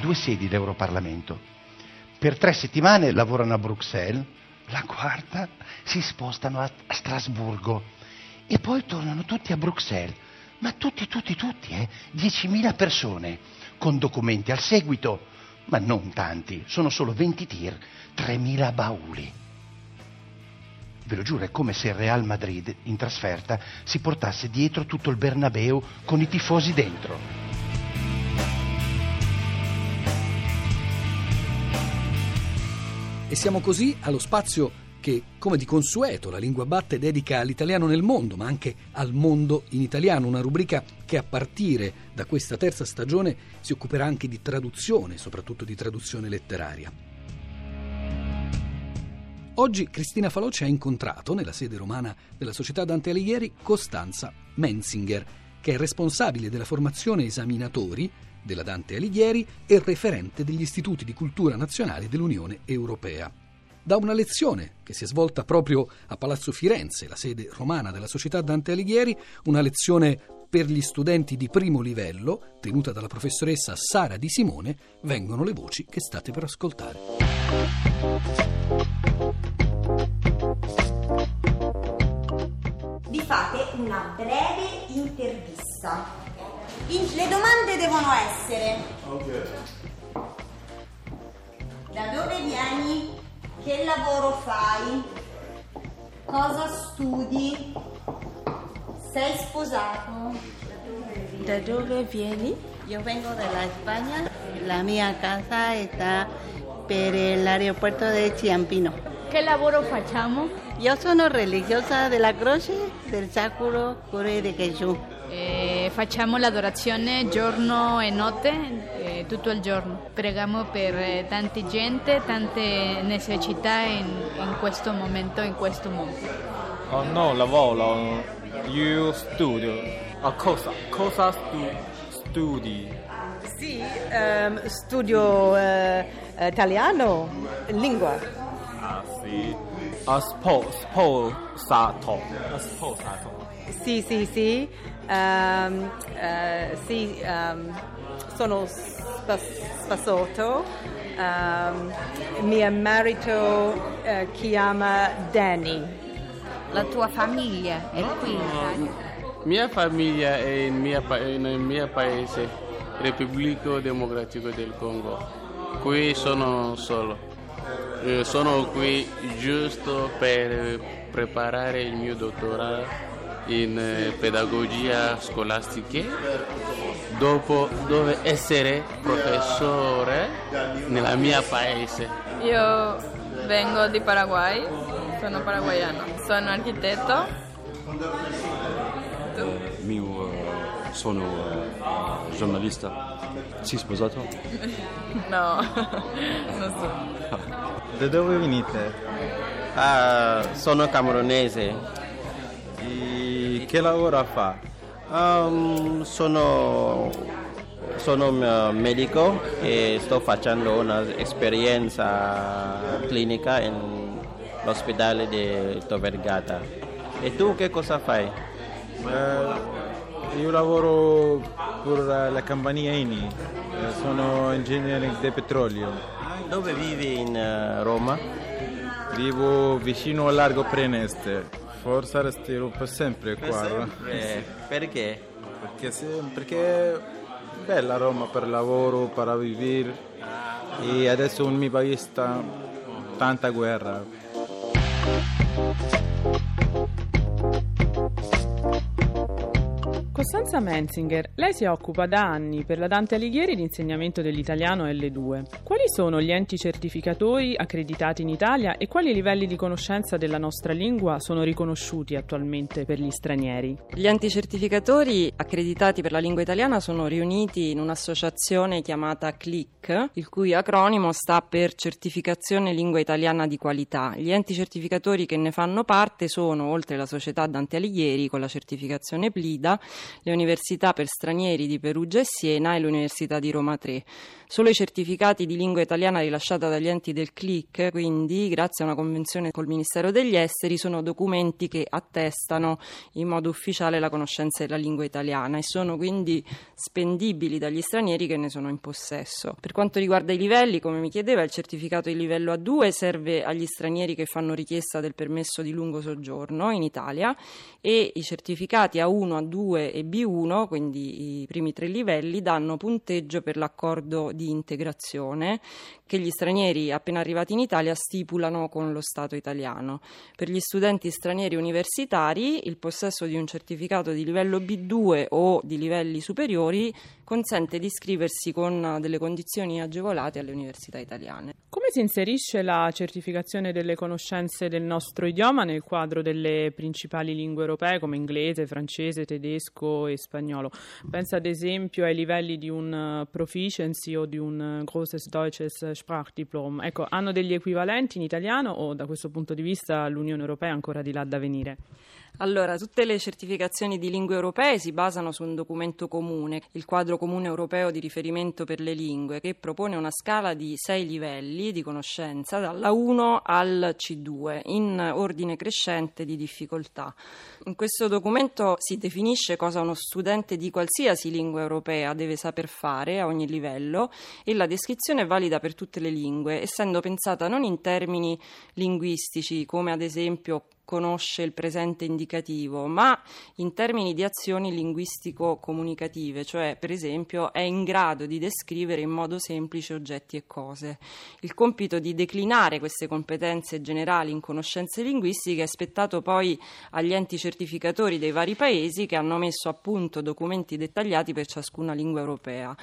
due sedi l'Europarlamento. Per tre settimane lavorano a Bruxelles, la quarta si spostano a, a Strasburgo e poi tornano tutti a Bruxelles. Ma tutti, tutti, tutti, eh? 10.000 persone, con documenti al seguito, ma non tanti, sono solo 20 tir, 3.000 bauli. Ve lo giuro, è come se il Real Madrid, in trasferta, si portasse dietro tutto il Bernabeu con i tifosi dentro. E siamo così allo spazio che, come di consueto, la lingua batte dedica all'italiano nel mondo, ma anche al mondo in italiano, una rubrica che a partire da questa terza stagione si occuperà anche di traduzione, soprattutto di traduzione letteraria. Oggi Cristina Falò ci ha incontrato nella sede romana della Società Dante Alighieri Costanza Menzinger, che è responsabile della formazione esaminatori della Dante Alighieri e referente degli istituti di cultura nazionali dell'Unione Europea. Da una lezione che si è svolta proprio a Palazzo Firenze, la sede romana della Società Dante Alighieri, una lezione per gli studenti di primo livello, tenuta dalla professoressa Sara Di Simone, vengono le voci che state per ascoltare. Vi fate una breve intervista le domande devono essere: Da dove vieni? Che lavoro fai? Cosa studi? Sei sposato? Da dove vieni? Io vengo dalla Spagna, la mia casa sta per l'aeroporto di Ciampino. Che lavoro facciamo? Io sono religiosa della Croce del Sacro Cuore di Gesù. Facciamo l'adorazione giorno e notte, eh, tutto il giorno. Preghiamo per eh, tante gente, tante necessità in, in, questo momento, in questo mondo. Oh no, lavoro. Io studio. A cosa? Cosa stu- studi? Sì, um, studio uh, italiano, lingua. Ah sì. A spo- sposato. A sposato. Sì, sì, sì. Um, uh, sì, um, sono sposato. Um, mio marito uh, chiama Danny. La tua famiglia è qui in Italia? Mia famiglia è in mia, nel mio paese, Repubblica Democratica del Congo. Qui sono solo. Eh, sono qui giusto per preparare il mio dottorato in eh, pedagogia scolastica, dopo dove essere professore nella mia paese. Io vengo di Paraguay, sono paraguayano, sono architetto. Mio, uh, sono uh, giornalista. Sei sposato? no, non so. Da dove venite? Uh, sono camerunese che lavoro fa? Um, sono, sono medico e sto facendo un'esperienza clinica nell'ospedale di Tovergata. E tu che cosa fai? Eh, io lavoro per la compagnia Eni, eh, sono ingegnere di petrolio. Dove vivi in uh, Roma? Vivo vicino al Largo Preneste. Forse resterò per sempre per qua. Sempre. Perché? Perché, se, perché è bella Roma per lavoro, per vivere e adesso in mio paese sta tanta guerra. Costanza Menzinger, lei si occupa da anni per la Dante Alighieri di insegnamento dell'italiano L2. Quali sono gli enti certificatori accreditati in Italia e quali livelli di conoscenza della nostra lingua sono riconosciuti attualmente per gli stranieri? Gli enti certificatori accreditati per la lingua italiana sono riuniti in un'associazione chiamata CLIC, il cui acronimo sta per Certificazione Lingua Italiana di Qualità. Gli enti certificatori che ne fanno parte sono, oltre la società Dante Alighieri con la certificazione Plida, le università per stranieri di Perugia e Siena e l'Università di Roma 3. Solo i certificati di lingua italiana rilasciata dagli enti del CLIC, quindi grazie a una convenzione col Ministero degli Esteri, sono documenti che attestano in modo ufficiale la conoscenza della lingua italiana e sono quindi spendibili dagli stranieri che ne sono in possesso. Per quanto riguarda i livelli, come mi chiedeva, il certificato di livello A2 serve agli stranieri che fanno richiesta del permesso di lungo soggiorno in Italia e i certificati A1, A2 e B1, quindi i primi tre livelli, danno punteggio per l'accordo di integrazione che gli stranieri appena arrivati in Italia stipulano con lo Stato italiano. Per gli studenti stranieri universitari il possesso di un certificato di livello B2 o di livelli superiori consente di iscriversi con delle condizioni agevolate alle università italiane. Come si inserisce la certificazione delle conoscenze del nostro idioma nel quadro delle principali lingue europee come inglese, francese, tedesco e spagnolo? Pensa ad esempio ai livelli di un proficiency o di un Großes Deutsches Sprachdiplom. Ecco, hanno degli equivalenti in italiano o da questo punto di vista l'Unione Europea è ancora di là da venire? Allora, tutte le certificazioni di lingue europee si basano su un documento comune, il quadro comune europeo di riferimento per le lingue, che propone una scala di sei livelli di conoscenza, dalla 1 al C2, in ordine crescente di difficoltà. In questo documento si definisce cosa uno studente di qualsiasi lingua europea deve saper fare a ogni livello e la descrizione è valida per tutte le lingue, essendo pensata non in termini linguistici, come ad esempio conosce il presente indicativo, ma in termini di azioni linguistico-comunicative, cioè per esempio è in grado di descrivere in modo semplice oggetti e cose. Il compito di declinare queste competenze generali in conoscenze linguistiche è spettato poi agli enti certificatori dei vari paesi che hanno messo a punto documenti dettagliati per ciascuna lingua europea.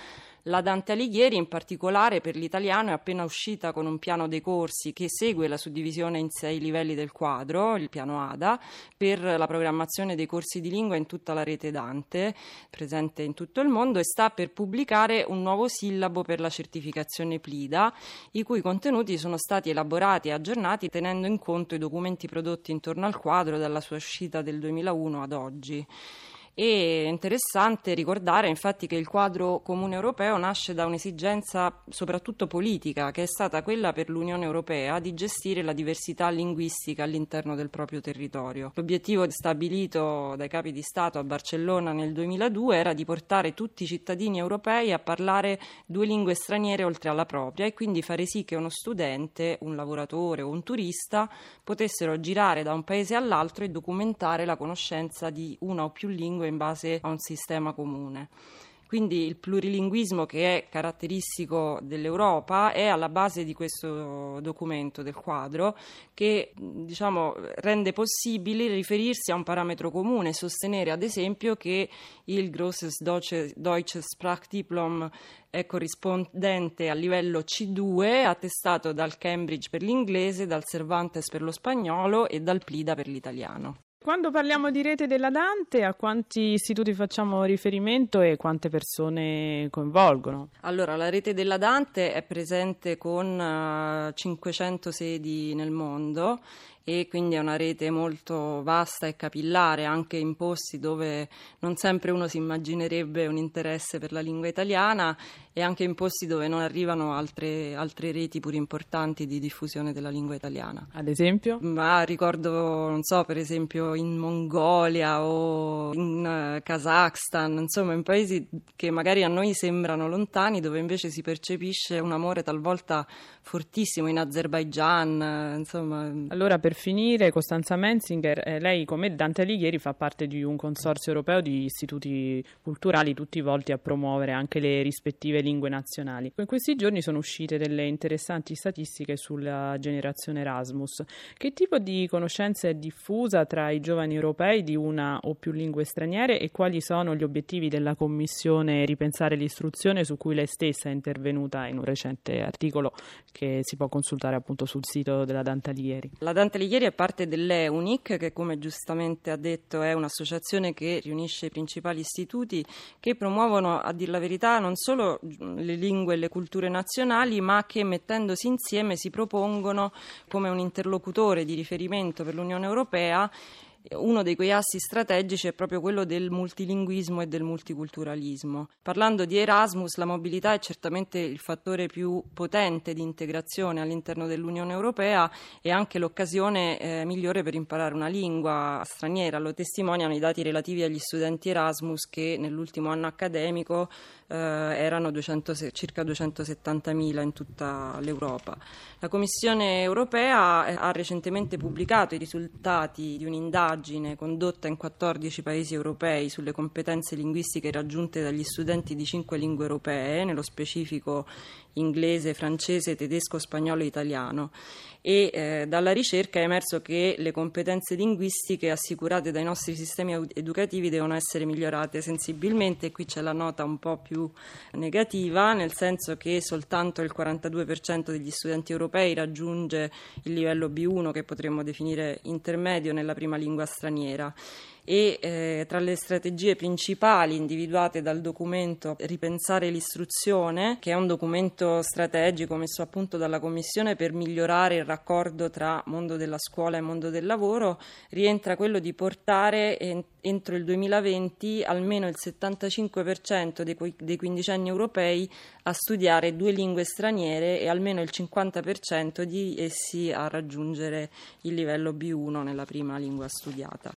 La Dante Alighieri in particolare per l'italiano è appena uscita con un piano dei corsi che segue la suddivisione in sei livelli del quadro, il piano ADA, per la programmazione dei corsi di lingua in tutta la rete Dante, presente in tutto il mondo, e sta per pubblicare un nuovo sillabo per la certificazione PLIDA, i cui contenuti sono stati elaborati e aggiornati tenendo in conto i documenti prodotti intorno al quadro dalla sua uscita del 2001 ad oggi. È interessante ricordare infatti che il quadro comune europeo nasce da un'esigenza soprattutto politica, che è stata quella per l'Unione Europea di gestire la diversità linguistica all'interno del proprio territorio. L'obiettivo stabilito dai capi di Stato a Barcellona nel 2002 era di portare tutti i cittadini europei a parlare due lingue straniere oltre alla propria e quindi fare sì che uno studente, un lavoratore o un turista potessero girare da un paese all'altro e documentare la conoscenza di una o più lingue in base a un sistema comune. Quindi il plurilinguismo che è caratteristico dell'Europa è alla base di questo documento del quadro che diciamo, rende possibile riferirsi a un parametro comune, sostenere ad esempio che il Grosses Deutsches Sprachdiplom è corrispondente al livello C2 attestato dal Cambridge per l'inglese, dal Cervantes per lo spagnolo e dal Plida per l'italiano. Quando parliamo di rete della Dante, a quanti istituti facciamo riferimento e quante persone coinvolgono? Allora, la rete della Dante è presente con uh, eh, 500 sedi nel mondo e quindi è una rete molto vasta e capillare anche in posti dove non sempre uno si immaginerebbe un interesse per la lingua italiana e anche in posti dove non arrivano altre, altre reti pur importanti di diffusione della lingua italiana. Ad esempio? Ma ricordo, non so, per esempio in Mongolia o in uh, Kazakhstan, insomma in paesi che magari a noi sembrano lontani dove invece si percepisce un amore talvolta fortissimo in Azerbaigian, insomma. Allora per finire, Costanza Menzinger, eh, lei come Dante Alighieri fa parte di un consorzio europeo di istituti culturali tutti volti a promuovere anche le rispettive lingue nazionali. In questi giorni sono uscite delle interessanti statistiche sulla generazione Erasmus. Che tipo di conoscenza è diffusa tra i giovani europei di una o più lingue straniere e quali sono gli obiettivi della Commissione Ripensare l'istruzione su cui lei stessa è intervenuta in un recente articolo che si può consultare appunto sul sito della Dante Alighieri? La Dante Alighieri è parte dell'EUNIC che come giustamente ha detto è un'associazione che riunisce i principali istituti che promuovono a dir la verità non solo le lingue e le culture nazionali, ma che mettendosi insieme si propongono come un interlocutore di riferimento per l'Unione Europea uno dei quei assi strategici è proprio quello del multilinguismo e del multiculturalismo. Parlando di Erasmus, la mobilità è certamente il fattore più potente di integrazione all'interno dell'Unione Europea e anche l'occasione eh, migliore per imparare una lingua straniera. Lo testimoniano i dati relativi agli studenti Erasmus che nell'ultimo anno accademico eh, erano 200, circa 270.000 in tutta l'Europa. La Commissione europea eh, ha recentemente pubblicato i risultati di un'indagine condotta in 14 paesi europei sulle competenze linguistiche raggiunte dagli studenti di cinque lingue europee, nello specifico inglese, francese, tedesco, spagnolo e italiano e eh, dalla ricerca è emerso che le competenze linguistiche assicurate dai nostri sistemi educativi devono essere migliorate sensibilmente. Qui c'è la nota un po' più negativa, nel senso che soltanto il 42% degli studenti europei raggiunge il livello B1 che potremmo definire intermedio nella prima lingua straniera e eh, tra le strategie principali individuate dal documento Ripensare l'istruzione, che è un documento strategico messo a punto dalla Commissione per migliorare il raccordo tra mondo della scuola e mondo del lavoro, rientra quello di portare entro il 2020 almeno il 75% dei, dei quindicenni europei a studiare due lingue straniere e almeno il 50% di essi a raggiungere il livello B1 nella prima lingua studiata.